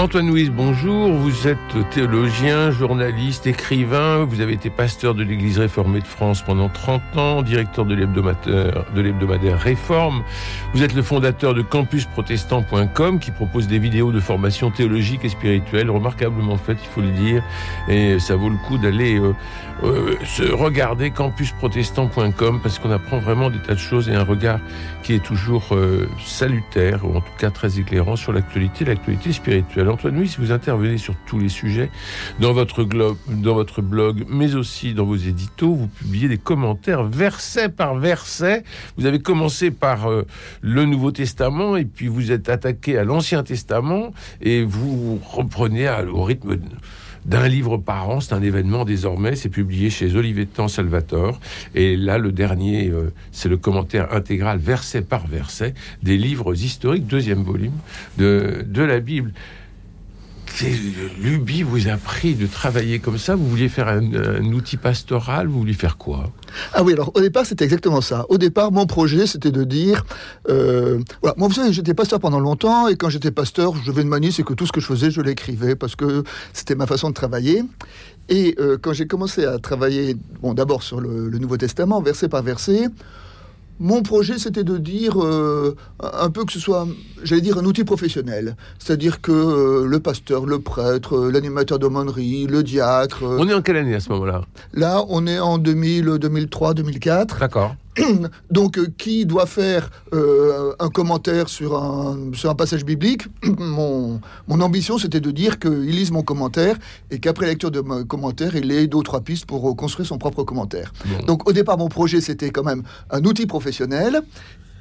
Antoine Louise, bonjour. Vous êtes théologien, journaliste, écrivain. Vous avez été pasteur de l'Église réformée de France pendant 30 ans, directeur de l'hebdomadaire, Réforme. Vous êtes le fondateur de campusprotestant.com qui propose des vidéos de formation théologique et spirituelle remarquablement faites, il faut le dire. Et ça vaut le coup d'aller euh, euh, se regarder campusprotestant.com parce qu'on apprend vraiment des tas de choses et un regard qui est toujours euh, salutaire ou en tout cas très éclairant sur l'actualité, l'actualité spirituelle. Antoine Nuis, vous intervenez sur tous les sujets dans votre, dans votre blog, mais aussi dans vos éditos. Vous publiez des commentaires verset par verset. Vous avez commencé par euh, le Nouveau Testament et puis vous êtes attaqué à l'Ancien Testament et vous reprenez au rythme d'un livre par an. C'est un événement désormais. C'est publié chez Olivetan Salvatore. Et là, le dernier, euh, c'est le commentaire intégral, verset par verset, des livres historiques, deuxième volume de la Bible. Luby vous a pris de travailler comme ça Vous vouliez faire un, outil pastoral Vous vouliez faire quoi? Ah oui, alors au départ, c'était exactement ça. Au départ, mon projet, c'était de dire... Euh, voilà, moi, vous savez, j'étais pasteur pendant longtemps, et quand j'étais pasteur, je vais une manie, c'est que tout ce que je faisais, je l'écrivais, parce que c'était ma façon de travailler. Et euh, quand j'ai commencé à travailler, bon, d'abord sur le Nouveau Testament, verset par verset, mon projet, c'était de dire euh, un peu que ce soit, j'allais dire, un outil professionnel. C'est-à-dire que euh, le pasteur, le prêtre, euh, l'animateur d'aumônerie, le diacre. on est en quelle année à ce moment-là? Là, on est en 2000, 2003, 2004. D'accord. Donc, euh, qui doit faire euh, un commentaire sur un, sur un passage biblique mon, mon ambition, c'était de dire qu'il lise mon commentaire et qu'après lecture de mon commentaire, il ait deux ou trois pistes pour construire son propre commentaire. Donc, au départ, mon projet, c'était quand même un outil professionnel.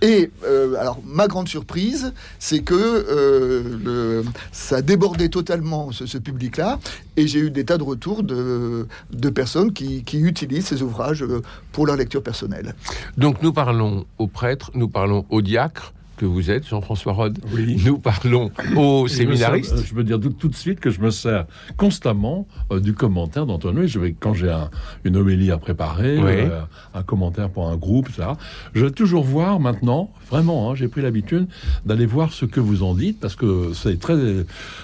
Et euh, alors, ma grande surprise, c'est que euh, ça débordait totalement ce, public-là, et j'ai eu des tas de retours de, personnes qui, qui, utilisent ces ouvrages euh, pour leur lecture personnelle. Donc, nous parlons aux prêtres, nous parlons aux diacres, que vous êtes, Jean-François Rode. Oui. Nous parlons aux séminaristes. Je veux dire tout, de suite que je me sers constamment euh, du commentaire d'Antoine Je vais, quand j'ai une homélie à préparer, euh, un commentaire pour un groupe, ça, je vais toujours voir maintenant, vraiment, hein, j'ai pris l'habitude d'aller voir ce que vous en dites parce que c'est très,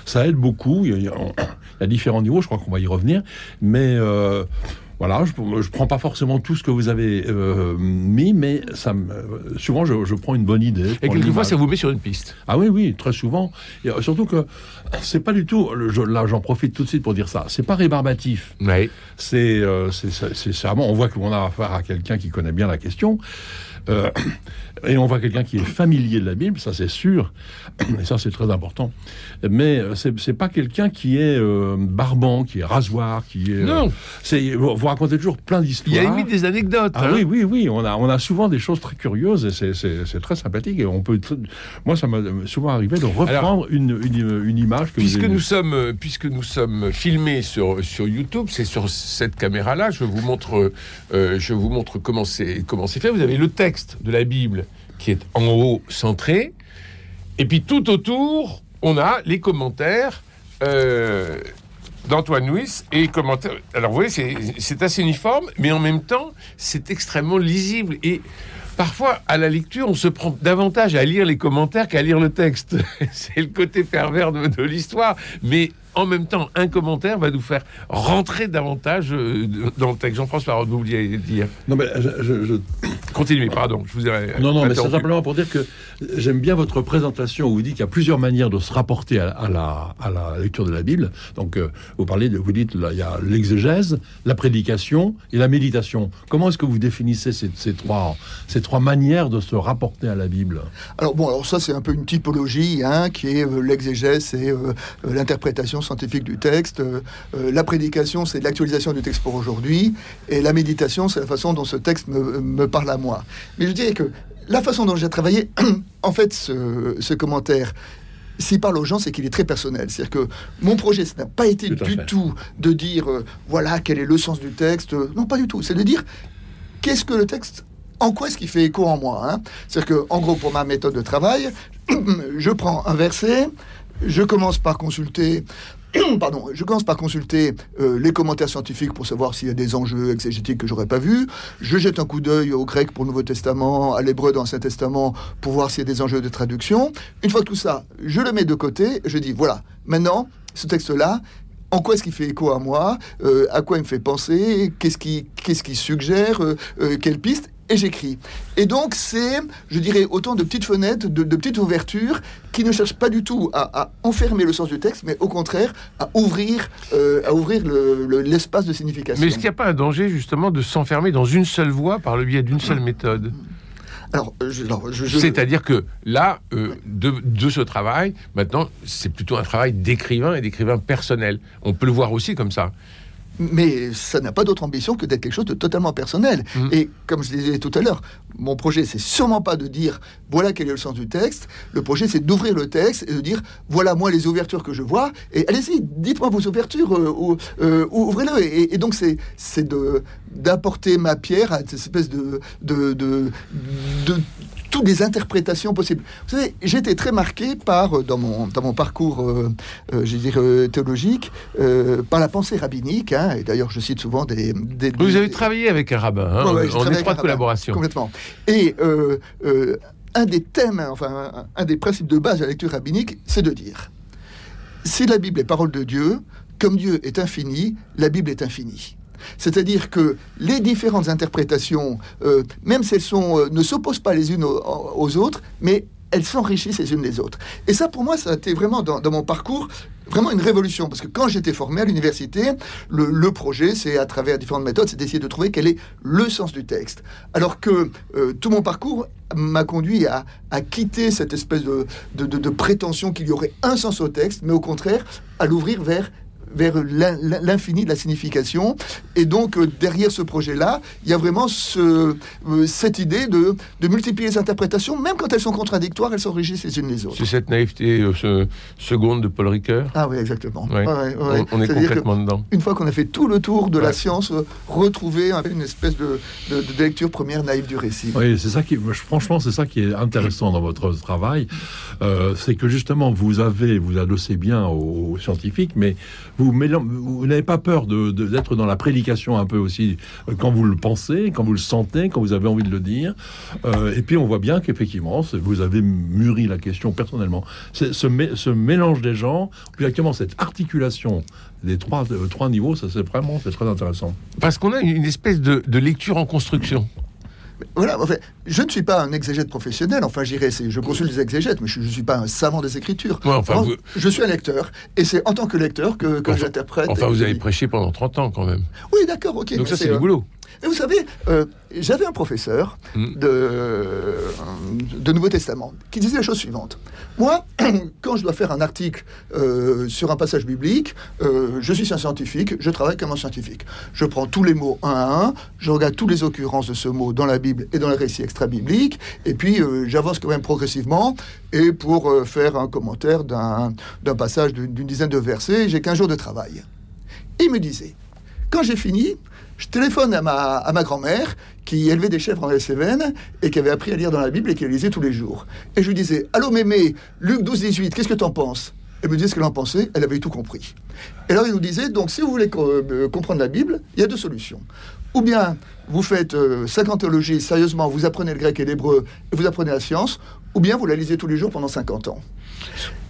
ça aide beaucoup. Il y, a, différents niveaux, je crois qu'on va y revenir, mais euh, voilà, je ne prends pas forcément tout ce que vous avez euh, mis, mais ça me, souvent je, prends une bonne idée. Et quelquefois, ça vous met sur une piste. Ah oui, oui, très souvent. Et surtout que c'est pas du tout. là, j'en profite tout de suite pour dire ça. C'est pas rébarbatif. Oui. C'est, euh, c'est, vraiment. On voit qu'on a affaire à quelqu'un qui connaît bien la question. Euh, et on voit quelqu'un qui est familier de la Bible, ça c'est sûr, et ça c'est très important. Mais euh, c'est pas quelqu'un qui est euh, barbant, qui est rasoir, qui est. Non. c'est vous, racontez toujours plein d'histoires. Il y a limite des anecdotes. Ah hein. oui, oui, oui. On a, on a souvent des choses très curieuses et c'est très sympathique. Et on peut. Moi, ça m'a souvent arrivé de reprendre une, une, image que puisque nous sommes puisque nous sommes filmés sur sur YouTube, c'est sur cette caméra-là. Je vous montre je vous montre comment c'est comment c'est fait. Vous avez le texte de la Bible qui est en haut centré. Et puis tout autour, on a les commentaires euh, d'Antoine Nuis et commentaires. Alors vous voyez, c'est assez uniforme, mais en même temps, c'est extrêmement lisible. Et parfois, à la lecture, on se prend davantage à lire les commentaires qu'à lire le texte. c'est le côté pervers de, l'histoire. Mais en même temps, un commentaire va nous faire rentrer davantage euh, dans le texte. Jean-François, vous vouliez dire? Non, mais je Continuez, pardon, je vous ai. Non, non, mais c'est simplement pour dire que j'aime bien votre présentation où vous dites qu'il y a plusieurs manières de se rapporter à, la, à la, lecture de la Bible. Donc, euh, vous parlez, de, vous dites, là, il y a l'exégèse, la prédication et la méditation. Comment est-ce que vous définissez ces, ces, trois, ces trois manières de se rapporter à la Bible? Alors, bon, alors ça, c'est un peu une typologie, hein, qui est euh, l'exégèse, c'est euh, l'interprétation scientifique du texte. la prédication, c'est l'actualisation du texte pour aujourd'hui. Et la méditation, c'est la façon dont ce texte me, me parle à moi. Mais je dirais que la façon dont j'ai travaillé, en fait, ce, commentaire, s'il parle aux gens, c'est qu'il est très personnel. C'est-à-dire que mon projet, ce n'a pas été du tout de dire, euh, voilà, quel est le sens du texte. Non, pas du tout. C'est de dire, qu'est-ce que le texte, en quoi est-ce qu'il fait écho en moi hein C'est-à-dire que, en gros, pour ma méthode de travail, je prends un verset, je commence par consulter pardon, je commence par consulter euh, les commentaires scientifiques pour savoir s'il y a des enjeux exégétiques que j'aurais pas vus. Je jette un coup d'œil au grec pour le Nouveau Testament, à l'hébreu dans l'Ancien Testament pour voir s'il y a des enjeux de traduction. Une fois tout ça, je le mets de côté, je dis voilà, maintenant, ce texte-là, en quoi est-ce qu'il fait écho à moi, euh, à quoi il me fait penser, qu'est-ce qui, qu'est-ce qui suggère, euh, quelle piste, et j'écris. Et donc, c'est, je dirais, autant de petites fenêtres, de, petites ouvertures qui ne cherchent pas du tout à, enfermer le sens du texte, mais au contraire à ouvrir, euh, à ouvrir l'espace de signification. Mais est-ce qu'il n'y a pas un danger, justement, de s'enfermer dans une seule voie par le biais d'une seule méthode? Alors, C'est-à-dire que là, euh, de, de, ce travail, maintenant, c'est plutôt un travail d'écrivain et d'écrivain personnel. On peut le voir aussi comme ça mais ça n'a pas d'autre ambition que d'être quelque chose de totalement personnel. Mm. Et comme je disais tout à l'heure, mon projet, c'est sûrement pas de dire voilà quel est le sens du texte. Le projet, c'est d'ouvrir le texte et de dire voilà moi les ouvertures que je vois. Et allez-y, dites-moi vos ouvertures, euh, ou, euh, ouvrez-le. Et, donc c'est c'est de d'apporter ma pierre à cette espèce de de, de, de toutes les interprétations possibles. Vous savez, j'ai été très marqué par, euh, dans mon, dans mon parcours, euh, euh, je dirais, théologique, par la pensée rabbinique. Hein, et d'ailleurs, je cite souvent des, Vous avez travaillé avec un rabbin, hein, en étroite collaboration. Complètement. Et un des thèmes, enfin, un, un des principes de base de la lecture rabbinique, c'est de dire si la Bible est parole de Dieu, comme Dieu est infini, la Bible est infinie. C'est-à-dire que les différentes interprétations, euh, même si elles sont, euh, ne s'opposent pas les unes aux, autres, mais elles s'enrichissent les unes les autres. Et ça, pour moi, ça a été vraiment dans, mon parcours vraiment une révolution. Parce que quand j'étais formé à l'université, le, projet, c'est à travers différentes méthodes, c'est d'essayer de trouver quel est le sens du texte. Alors que euh, tout mon parcours m'a conduit à, quitter cette espèce de, de prétention qu'il y aurait un sens au texte, mais au contraire, à l'ouvrir vers vers l'infini de la signification. Et donc, euh, derrière ce projet-là, il y a vraiment ce, euh, cette idée de, de, multiplier les interprétations, même quand elles sont contradictoires, elles s'enrichissent les unes les autres. C'est cette naïveté euh, seconde de Paul Ricoeur? Ah oui, exactement. on, est, complètement dedans. Une fois qu'on a fait tout le tour de la science, retrouver une espèce de, de, lecture première naïve du récit. Oui, c'est ça qui, franchement, c'est ça qui est intéressant dans votre travail, c'est que justement, vous avez, vous adossez bien aux scientifiques, mais vous vous, n'avez pas peur d'être de, dans la prédication un peu aussi euh, quand vous le pensez, quand vous le sentez, quand vous avez envie de le dire. Euh, et puis on voit bien qu'effectivement, vous avez mûri la question personnellement. Ce, ce, mélange des gens, puis actuellement cette articulation des trois, euh, trois niveaux, ça c'est vraiment très intéressant. Parce qu'on a une espèce de lecture en construction. Voilà, en fait, je ne suis pas un exégète professionnel, enfin j'irai, je consulte des exégètes, mais je ne suis pas un savant des Écritures. enfin, Je suis un lecteur, et c'est en tant que lecteur que, que j'interprète. Enfin, vous avez prêché pendant 30 ans quand même. Oui, d'accord, ok. Donc ça, c'est du boulot. Et vous savez, euh, j'avais un professeur hmm. de, de Nouveau Testament qui disait la chose suivante. Moi, quand je dois faire un article euh, sur un passage biblique, euh, je suis un scientifique, je travaille comme un scientifique. Je prends tous les mots un à un, je regarde toutes les occurrences de ce mot dans la Bible et dans les récits extra-bibliques, et puis j'avance quand même progressivement. Et pour faire un commentaire d'un passage d'une dizaine de versets, j'ai 15 jours de travail. il me disait, quand j'ai fini, je téléphone à ma, grand-mère qui élevait des chèvres en les et qui avait appris à lire dans la Bible et qui lisait tous les jours. Et je lui disais Allô mémé, Luc 12, 18, qu'est-ce que tu en penses? Elle me disait ce qu'elle en pensait, elle avait tout compris. Et alors il nous disait Donc si vous voulez euh, comprendre la Bible, il y a deux solutions. Ou bien vous faites 50 euh, théologies sérieusement, vous apprenez le grec et l'hébreu vous apprenez la science, ou bien vous la lisez tous les jours pendant 50 ans.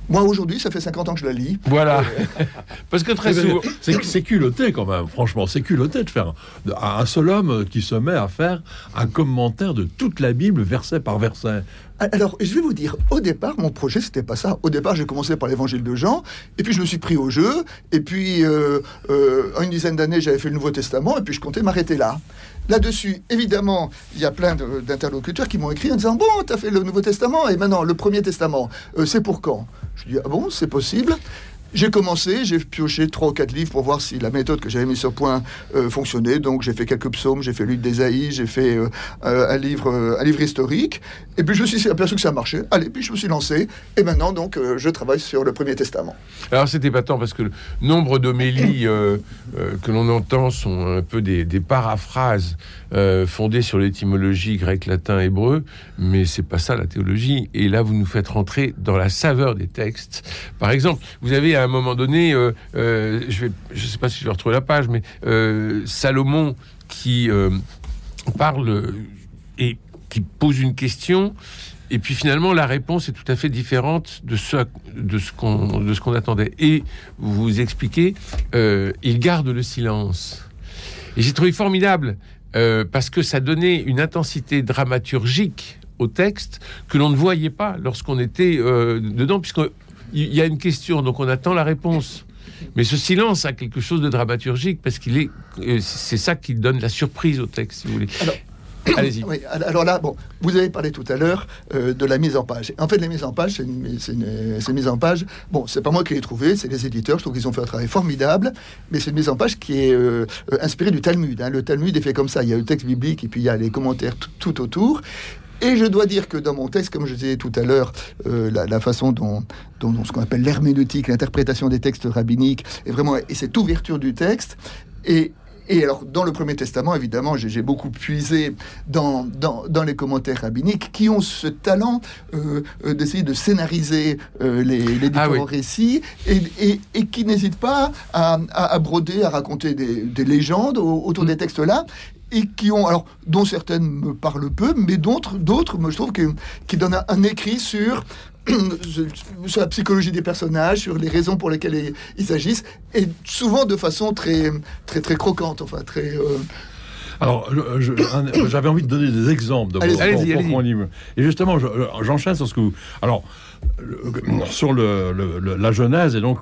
Moi, aujourd'hui, ça fait 50 ans que je la lis. Voilà. Parce que très souvent. C'est culotté quand même, franchement. C'est culotté de faire un seul homme qui se met à faire un commentaire de toute la Bible, verset par verset. Alors, je vais vous dire, au départ, mon projet, c'était pas ça. Au départ, j'ai commencé par l'évangile de Jean, et puis je me suis pris au jeu, et puis, euh, euh, une dizaine d'années, j'avais fait le Nouveau Testament, et puis je comptais m'arrêter là. Là-dessus, évidemment, il y a plein d'interlocuteurs qui m'ont écrit en disant Bon, tu as fait le Nouveau Testament, et maintenant, le Premier Testament, euh, c'est pour quand? Je dis Ah bon, c'est possible j'ai commencé, j'ai pioché trois ou quatre livres pour voir si la méthode que j'avais mise sur point euh, fonctionnait. Donc j'ai fait quelques psaumes, j'ai fait l'huile d'Ésaïe, j'ai fait euh, euh, un livre, un livre historique. Et puis je me suis aperçu que ça marchait. Allez, puis je me suis lancé. Et maintenant donc je travaille sur le Premier Testament. Alors c'était pas tant parce que le nombre d'homélies que l'on entend sont un peu des, des paraphrases fondées sur l'étymologie grec, latin, hébreu, mais c'est pas ça la théologie. Et là vous nous faites rentrer dans la saveur des textes. Par exemple, vous avez un un moment donné, euh, euh, je ne je sais pas si je vais retrouver la page, mais euh, Salomon qui parle et qui pose une question. Et puis finalement, la réponse est tout à fait différente de ce, de ce qu'on attendait. Et vous expliquez, il garde le silence. Et j'ai trouvé formidable parce que ça donnait une intensité dramaturgique au texte que l'on ne voyait pas lorsqu'on était dedans, puisque il y a une question, donc on attend la réponse. Mais ce silence a quelque chose de dramaturgique parce qu'il est, euh, c'est ça qui donne la surprise au texte, si vous voulez. Alors, Allez-y. Oui, alors là, bon, vous avez parlé tout à l'heure euh, de la mise en page. En fait, la mise en page, c'est une, mise en page. Bon, c'est pas moi qui l'ai trouvé, c'est les éditeurs. Je trouve qu'ils ont fait un travail formidable. Mais c'est une mise en page qui est euh, inspirée du Talmud. Hein. Le Talmud est fait comme ça. Il y a le texte biblique et puis il y a les commentaires tout autour. Et je dois dire que dans mon texte, comme je disais tout à l'heure, euh, la, façon dont, ce qu'on appelle l'herméneutique, l'interprétation des textes rabbiniques, est vraiment et cette ouverture du texte. Et, et alors, dans le Premier Testament, évidemment, j'ai beaucoup puisé dans, dans, les commentaires rabbiniques qui ont ce talent euh, euh, d'essayer de scénariser les, les, ah différents récits et, et, qui n'hésitent pas à, à, broder, à raconter des, des légendes autour mm. des textes-là et qui ont, alors, dont certaines me parlent peu, mais d'autres, d'autres, je trouve, que, qui donnent un, écrit sur sur la psychologie des personnages, sur les raisons pour lesquelles ils, agissent, et souvent de façon très, très, très croquante, enfin très. Euh, alors, j'avais envie de donner des exemples de vos, Et justement, j'enchaîne sur ce que vous. Alors, sur le, la Genèse, et donc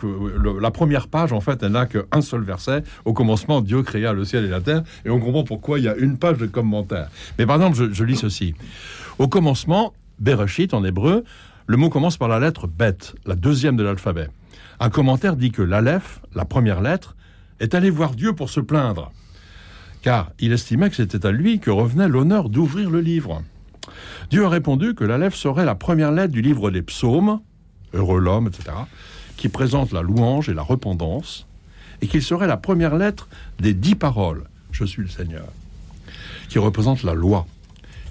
la première page, en fait, elle n'a qu'un seul verset. Au commencement, Dieu créa le ciel et la terre, et on comprend pourquoi il y a une page de commentaires. Mais par exemple, je, lis ceci. Au commencement, Bereshit en hébreu, le mot commence par la lettre Bet, la deuxième de l'alphabet. Un commentaire dit que l'Aleph, la première lettre, est allé voir Dieu pour se plaindre, car il estimait que c'était à lui que revenait l'honneur d'ouvrir le livre. Dieu a répondu que l'Aleph serait la première lettre du livre des psaumes, heureux l'homme, etc., qui présente la louange et la repentance, et qu'il serait la première lettre des dix paroles, je suis le Seigneur, qui représente la loi.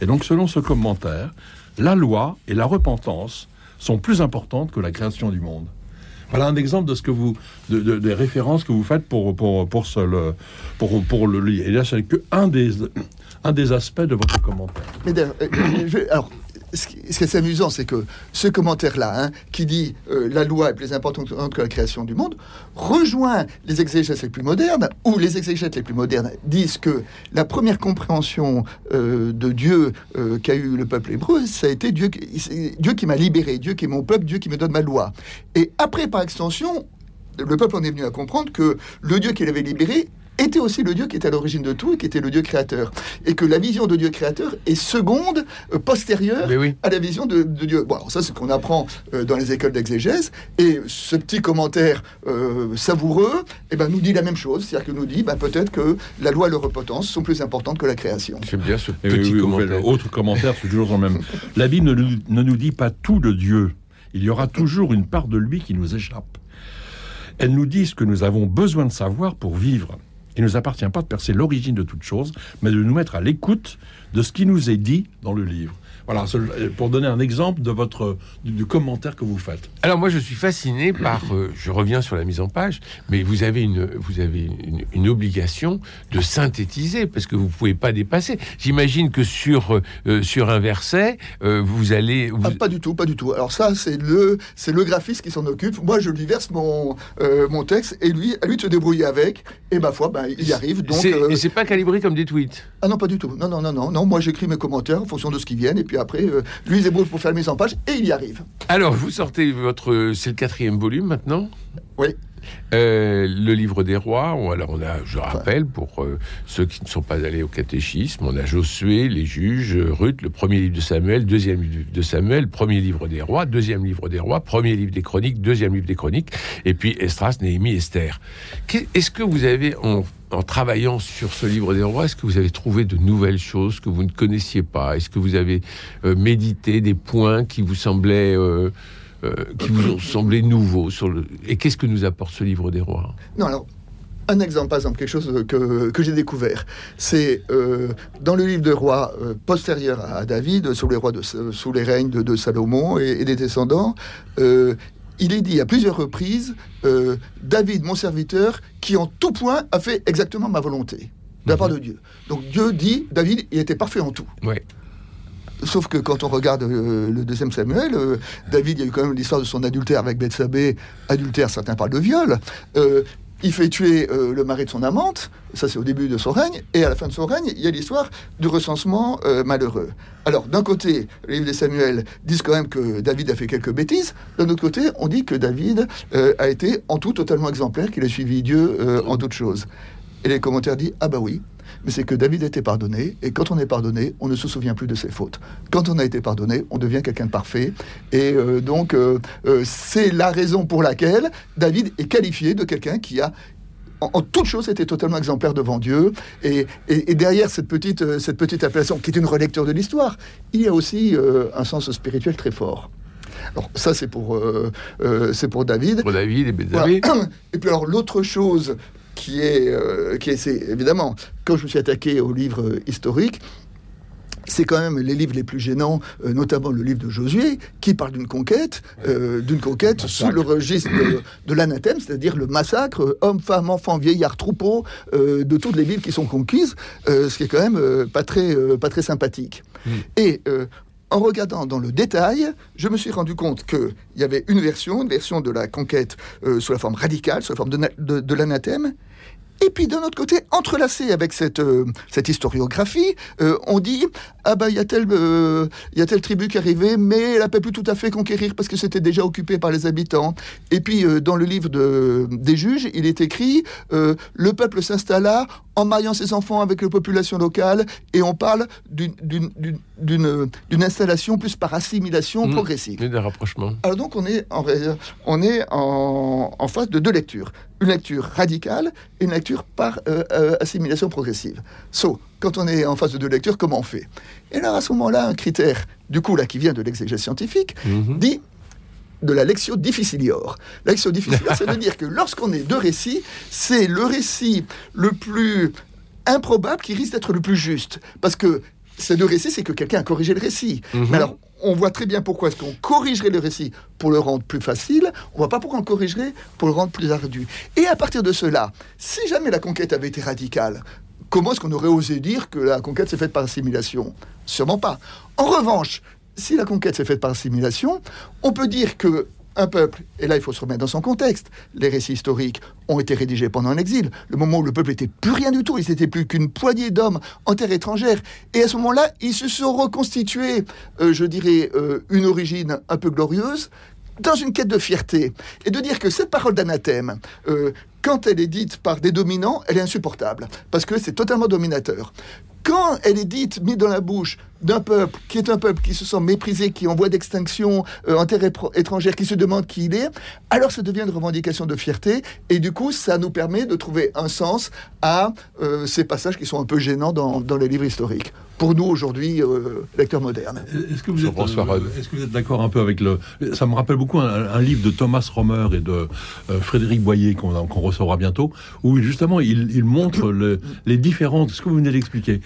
Et donc, selon ce commentaire, la loi et la repentance sont plus importantes que la création du monde. Voilà un exemple de ce que vous, de, des références que vous faites pour pour pour le, pour pour le Et là, c'est que un des un des aspects de votre commentaire. Mais euh, alors, ce qui, est amusant, c'est que ce commentaire-là, hein, qui dit euh, la loi est plus importante que la création du monde, rejoint les exégètes les plus modernes, où les exégètes les plus modernes disent que la première compréhension euh, de Dieu qu'a eu le peuple hébreu, ça a été Dieu, Dieu qui m'a libéré, Dieu qui est mon peuple, Dieu qui me donne ma loi. Et après, par extension, le peuple en est venu à comprendre que le Dieu qu'il avait libéré était aussi le Dieu qui était à l'origine de tout et qui était le Dieu créateur. Et que la vision de Dieu créateur est seconde, euh, postérieure à la vision de, Dieu. Bon, alors ça, c'est ce qu'on apprend euh, dans les écoles d'exégèse. Et ce petit commentaire euh, savoureux eh ben, nous dit la même chose. C'est-à-dire que nous dit bah, peut-être que la loi et le repentance sont plus importantes que la création. J'aime bien ce petit commentaire. Autre commentaire, c'est toujours le même. La Bible ne, ne nous dit pas tout de Dieu. Il y aura toujours une part de lui qui nous échappe. Elle nous dit ce que nous avons besoin de savoir pour vivre. Il ne nous appartient pas de percer l'origine de toute chose, mais de nous mettre à l'écoute de ce qui nous est dit dans le livre. Voilà, pour donner un exemple de votre du, commentaire que vous faites. Alors moi, je suis fasciné par. Euh, je reviens sur la mise en page, mais vous avez une vous avez une, obligation de synthétiser parce que vous pouvez pas dépasser. J'imagine que sur euh, sur un verset, euh, vous allez. Ah, pas du tout, pas du tout. Alors ça, c'est le c'est le graphiste qui s'en occupe. Moi, je lui verse mon mon texte et lui à lui de se débrouiller avec. Et ma foi, ben, il y arrive. Donc. Et c'est pas calibré comme des tweets. Ah non, pas du tout. Non, non, non, non, non. Moi, j'écris mes commentaires en fonction de ce qui viennent et puis après, euh, lui, il débrouille pour faire la mise en page et il y arrive. Alors, vous sortez votre. C'est le quatrième volume maintenant? Oui. Euh, le livre des rois, alors on a, je rappelle, pour euh, ceux qui ne sont pas allés au catéchisme, on a Josué, les juges, Ruth, le premier livre de Samuel, deuxième livre de Samuel, premier livre des rois, deuxième livre des rois, premier livre des chroniques, deuxième livre des chroniques, et puis Estras, Néhémie, Esther. Est-ce que vous avez, en, travaillant sur ce livre des rois, est-ce que vous avez trouvé de nouvelles choses que vous ne connaissiez pas? Est-ce que vous avez euh, médité des points qui vous semblaient... Euh, qui vous ont semblé nouveaux sur le... Et qu'est-ce que nous apporte ce livre des rois? Non, alors un exemple, par exemple, quelque chose que, j'ai découvert, c'est euh, dans le livre des rois euh, postérieur à David, sous les, rois de, sous les règnes de, Salomon et, des descendants, il est dit à plusieurs reprises David, mon serviteur, qui en tout point a fait exactement ma volonté de la part mhm. de Dieu. Donc Dieu dit David, il était parfait en tout. Ouais. Sauf que quand on regarde euh, le deuxième Samuel, euh, David, il y a eu quand même l'histoire de son adultère avec Bethsabée. Adultère, certains parlent de viol. Euh, il fait tuer le mari de son amante, ça c'est au début de son règne, et à la fin de son règne, il y a l'histoire du recensement malheureux. Alors, d'un côté, les livres de Samuel disent quand même que David a fait quelques bêtises, d'un autre côté, on dit que David a été en tout totalement exemplaire, qu'il a suivi Dieu en toutes choses. Et les commentaires disent, ah bah oui, mais c'est que David a été pardonné, et quand on est pardonné, on ne se souvient plus de ses fautes. Quand on a été pardonné, on devient quelqu'un de parfait, et euh, donc euh, euh, c'est la raison pour laquelle David est qualifié de quelqu'un qui a en, toute chose était totalement exemplaire devant Dieu. Et, derrière cette petite, cette petite appellation, qui est une relecture de l'histoire, il y a aussi un sens spirituel très fort. Alors ça c'est pour c'est pour David. Pour David et Et puis alors l'autre chose qui est, euh, qui est, évidemment, quand je me suis attaqué aux livres historiques, c'est quand même les livres les plus gênants, euh, notamment le livre de Josué, qui parle d'une conquête, euh, d'une conquête sous le registre de, l'anathème, c'est-à-dire le massacre, hommes, femmes, enfants, vieillards, troupeaux, de toutes les villes qui sont conquises, ce qui est quand même pas, très, pas très sympathique. Mm. Et en regardant dans le détail, je me suis rendu compte qu'il y avait une version, une version de la conquête sous la forme radicale, sous la forme de, de l'anathème, et puis d'un autre côté, entrelacé avec cette, euh, historiographie, euh, on dit ah ben il y a telle euh, y a tribu qui arrivait, mais elle n'a pas pu tout à fait conquérir parce que c'était déjà occupé par les habitants. Et puis dans le livre de, des juges, il est écrit le peuple s'installa en mariant ses enfants avec la population locale, et on parle d'une installation plus par assimilation mmh. progressive. Et d'un rapprochement. Alors donc on est en, on est en, en face de deux lectures. Une lecture radicale et une lecture par euh, euh, assimilation progressive. So, quand on est en phase de deux lectures, comment on fait? Et là, à ce moment-là, un critère, du coup, là, qui vient de l'exégèse scientifique, mmh. dit de la lectio difficilior. La lectio difficilior, ça veut dire que lorsqu'on est deux récits, c'est le récit le plus improbable qui risque d'être le plus juste. Parce que ces deux récits, c'est que quelqu'un a corrigé le récit. Mhm. Mais alors, on voit très bien pourquoi est-ce qu'on corrigerait le récit pour le rendre plus facile. On voit pas pourquoi on le corrigerait pour le rendre plus ardu. Et à partir de cela, si jamais la conquête avait été radicale, comment est-ce qu'on aurait osé dire que la conquête s'est faite par assimilation? Sûrement pas. En revanche, si la conquête s'est faite par assimilation, on peut dire que un peuple, et là il faut se remettre dans son contexte, les récits historiques ont été rédigés pendant l'exil, le moment où le peuple n'était plus rien du tout, il n'était plus qu'une poignée d'hommes en terre étrangère, et à ce moment-là, ils se sont reconstitués, euh, je dirais, euh, une origine un peu glorieuse, dans une quête de fierté, et de dire que cette parole d'anathème, euh, quand elle est dite par des dominants, elle est insupportable, parce que c'est totalement dominateur. Quand elle est dite, mise dans la bouche d'un peuple qui est un peuple qui se sent méprisé, qui est en voie d'extinction euh, en terre étrangère, qui se demande qui il est, alors ça devient une revendication de fierté, et du coup, ça nous permet de trouver un sens à euh, ces passages qui sont un peu gênants dans, dans les livres historiques. Pour nous aujourd'hui, euh, lecteurs modernes. Est-ce que vous êtes, est-ce que vous êtes d'accord un peu avec le... Ça me rappelle beaucoup un, livre de Thomas Romer et de Frédéric Boyer qu'on recevra bientôt, où justement il, montre les différentes, ce que vous venez d'expliquer,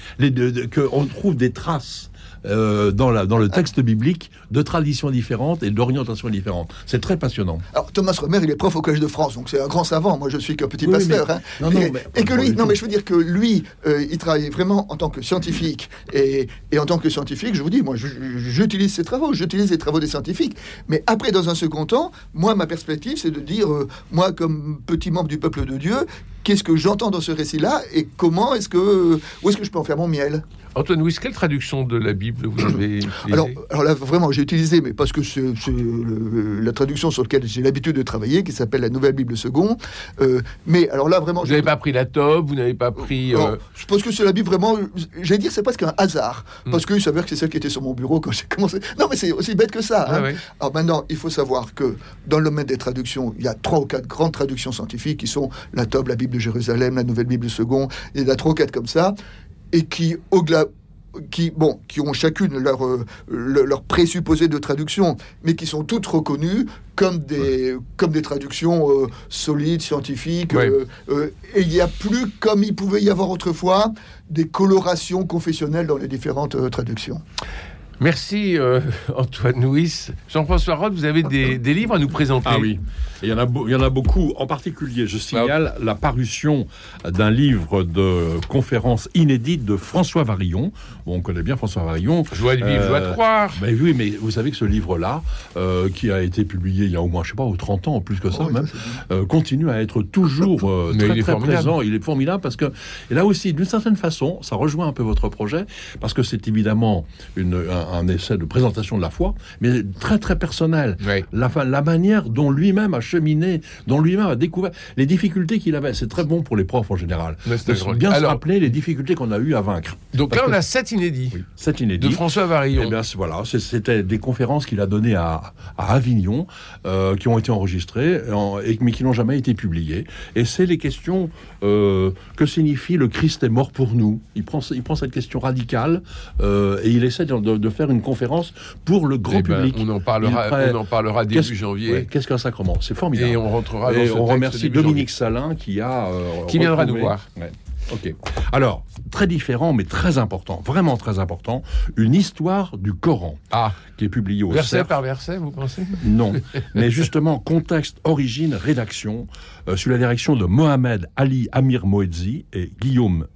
qu'on trouve des traces euh, dans, la, dans le texte biblique de traditions différentes et d'orientations différentes. C'est très passionnant. Alors Thomas Romer, il est prof au Collège de France, donc c'est un grand savant. Moi, je suis qu'un petit pasteur. Hein. Non, non, et, mais, et, que lui, non, mais je veux dire que lui, euh, il travaille vraiment en tant que scientifique et, et, en tant que scientifique, je vous dis, moi, j'utilise ses travaux, j'utilise les travaux des scientifiques. Mais après, dans un second temps, moi, ma perspective, c'est de dire, euh, moi, comme petit membre du peuple de Dieu, qu'est-ce que j'entends dans ce récit-là et comment est-ce que où est-ce que je peux en faire mon miel? Antoine Louis, quelle traduction de la Bible vous avez utilisée? Alors, alors là, vraiment, j'ai utilisé, mais parce que c'est la traduction sur laquelle j'ai l'habitude de travailler, qui s'appelle la Nouvelle Bible Second. Euh, mais alors là, vraiment... Vous n'avez pas pris la Tob, vous n'avez pas pris... Euh... je pense que c'est la Bible vraiment... J'allais dire, c'est presque un hasard, mm. parce qu'il s'avère que c'est celle qui était sur mon bureau quand j'ai commencé. Non, mais c'est aussi bête que ça. Ah, hein. ouais. Alors maintenant, il faut savoir que dans le domaine des traductions, il y a trois ou quatre grandes traductions scientifiques qui sont la Tob, la Bible de Jérusalem, la Nouvelle Bible Second, il y en a trois ou quatre comme ça, et qui, au-delà qui, bon, qui ont chacune leur, euh, leur présupposé de traduction, mais qui sont toutes reconnues comme des, ouais. comme des traductions euh, solides, scientifiques. Ouais. Euh, et il n'y a plus, comme il pouvait y avoir autrefois, des colorations confessionnelles dans les différentes traductions. Merci euh, Antoine Louis. Jean-François Roth, vous avez des, des, livres à nous présenter. Ah oui, il y, en a il y en a beaucoup. En particulier, je signale ah. la parution d'un livre de conférence inédite de François Varillon. Bon, on connaît bien François Varillon. Joie de vivre, euh, joie de croire. Ben oui, mais vous savez que ce livre-là, euh, qui a été publié il y a au moins, je sais pas, 30 ans, plus que ça Oh, oui, même, euh, continue à être toujours euh, Mais très, il est très formidable. présent. Il est formidable parce que, et là aussi, d'une certaine façon, ça rejoint un peu votre projet, parce que c'est évidemment une, un, un essai de présentation de la foi, mais très très personnel. Oui. La, la manière dont lui-même a cheminé, dont lui-même a découvert les difficultés qu'il avait. C'est très bon pour les profs en général. De bien se rappeler les difficultés qu'on a eu à vaincre. Donc Parce là, on que- a sept inédits Oui, c'est inédit. de François Varillon. Eh bien, voilà, c'était des conférences qu'il a données à, à Avignon, euh, qui ont été enregistrées, en- et, mais qui n'ont jamais été publiées. Et c'est les questions euh, que signifie le Christ est mort pour nous. Il prend, il prend cette question radicale euh, et il essaie de, de- de faire une conférence pour le grand Eh ben, public. on en parlera, prête- on en parlera début Qu'est-ce- janvier. ouais, Qu'est-ce qu'un sacrement C'est formidable. Et on rentrera dans Et ce on remercie Dominique Salin qui a euh, Qui viendra retrouvé- nous voir. Ouais. Ok. Alors très différent, mais très important, vraiment très important, une histoire du Coran Ah, qui est publiée au verset CERF. par verset, vous pensez? Non, mais justement contexte, origine, rédaction, euh, sous la direction de Mohamed Ali Amir Moedzi et Guillaume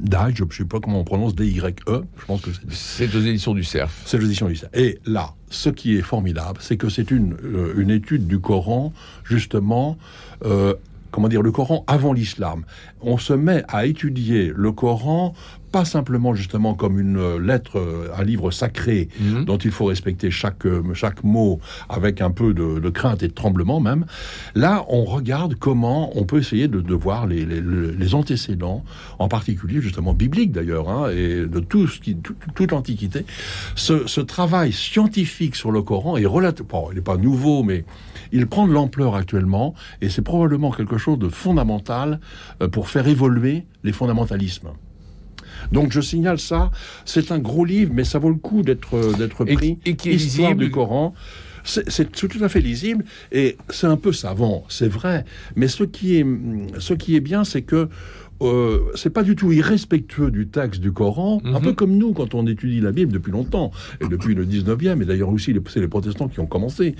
Daj, je ne sais pas comment on prononce D-Y-E, je pense que c'est C'est aux éditions du Cerf. c'est l'édition du CERF. Et là, ce qui est formidable, c'est que c'est une, euh, une étude du Coran, justement, euh, comment dire, le Coran avant l'islam. On se met à étudier le Coran, pas simplement justement comme une euh, lettre, euh, un livre sacré Mhm. dont il faut respecter chaque, euh, chaque mot avec un peu de, de crainte et de tremblement même. Là, on regarde comment on peut essayer de, de voir les, les, les antécédents, en particulier justement bibliques d'ailleurs, hein, et de tout ce qui, tout- toute l'Antiquité. Ce, ce travail scientifique sur le Coran est relativement, bon, il n'est pas nouveau, mais il prend de l'ampleur actuellement, et c'est probablement quelque chose de fondamental pour faire évoluer les fondamentalismes. Donc je signale ça, c'est un gros livre, mais ça vaut le coup d'être euh, d'être pris. et qui est Histoire lisible. du Coran. C'est tout à fait lisible et c'est un peu savant, c'est vrai. Mais ce qui est, ce qui est bien, c'est que euh, c'est pas du tout irrespectueux du texte du Coran, un Mhm. peu comme nous quand on étudie la Bible depuis longtemps, et depuis le 19e, et d'ailleurs aussi c'est les protestants qui ont commencé.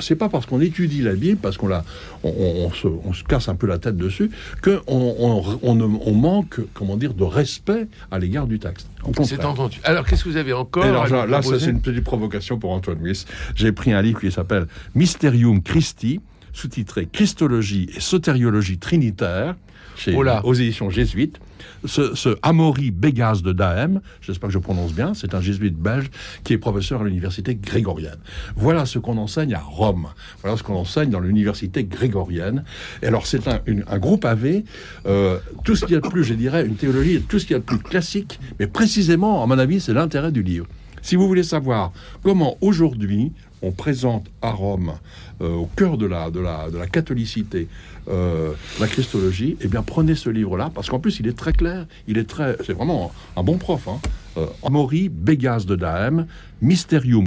C'est pas parce qu'on étudie la Bible, parce qu'on la, on, se, on se casse un peu la tête dessus, qu'on on, manque, comment dire, de respect à l'égard du texte. C'est entendu. Alors, qu'est-ce que vous avez encore Et alors, à là, c'est une petite provocation pour Antoine Wyss. J'ai pris un livre qui s'appelle Mysterium Christi, sous-titré Christologie et sotériologie trinitaire, chez, Oh aux éditions jésuites. Ce, ce Amaury Bégas de Dahem, j'espère que je prononce bien, c'est un jésuite belge qui est professeur à l'université grégorienne. Voilà ce qu'on enseigne à Rome. Voilà ce qu'on enseigne dans l'université grégorienne. Et alors, c'est un, une- un groupe AV, euh, tout ce qu'il y a de plus, je dirais, une théologie, tout ce qu'il y a de plus classique, mais précisément, à mon avis, c'est l'intérêt du livre. Si vous voulez savoir comment aujourd'hui on présente à Rome, euh, au cœur de la, de la, de la catholicité, euh, la Christologie, eh bien prenez ce livre-là, parce qu'en plus il est très clair, il est très, c'est vraiment un, bon prof. Hein. Euh, Amaury Bégas de Dahem, Mysterium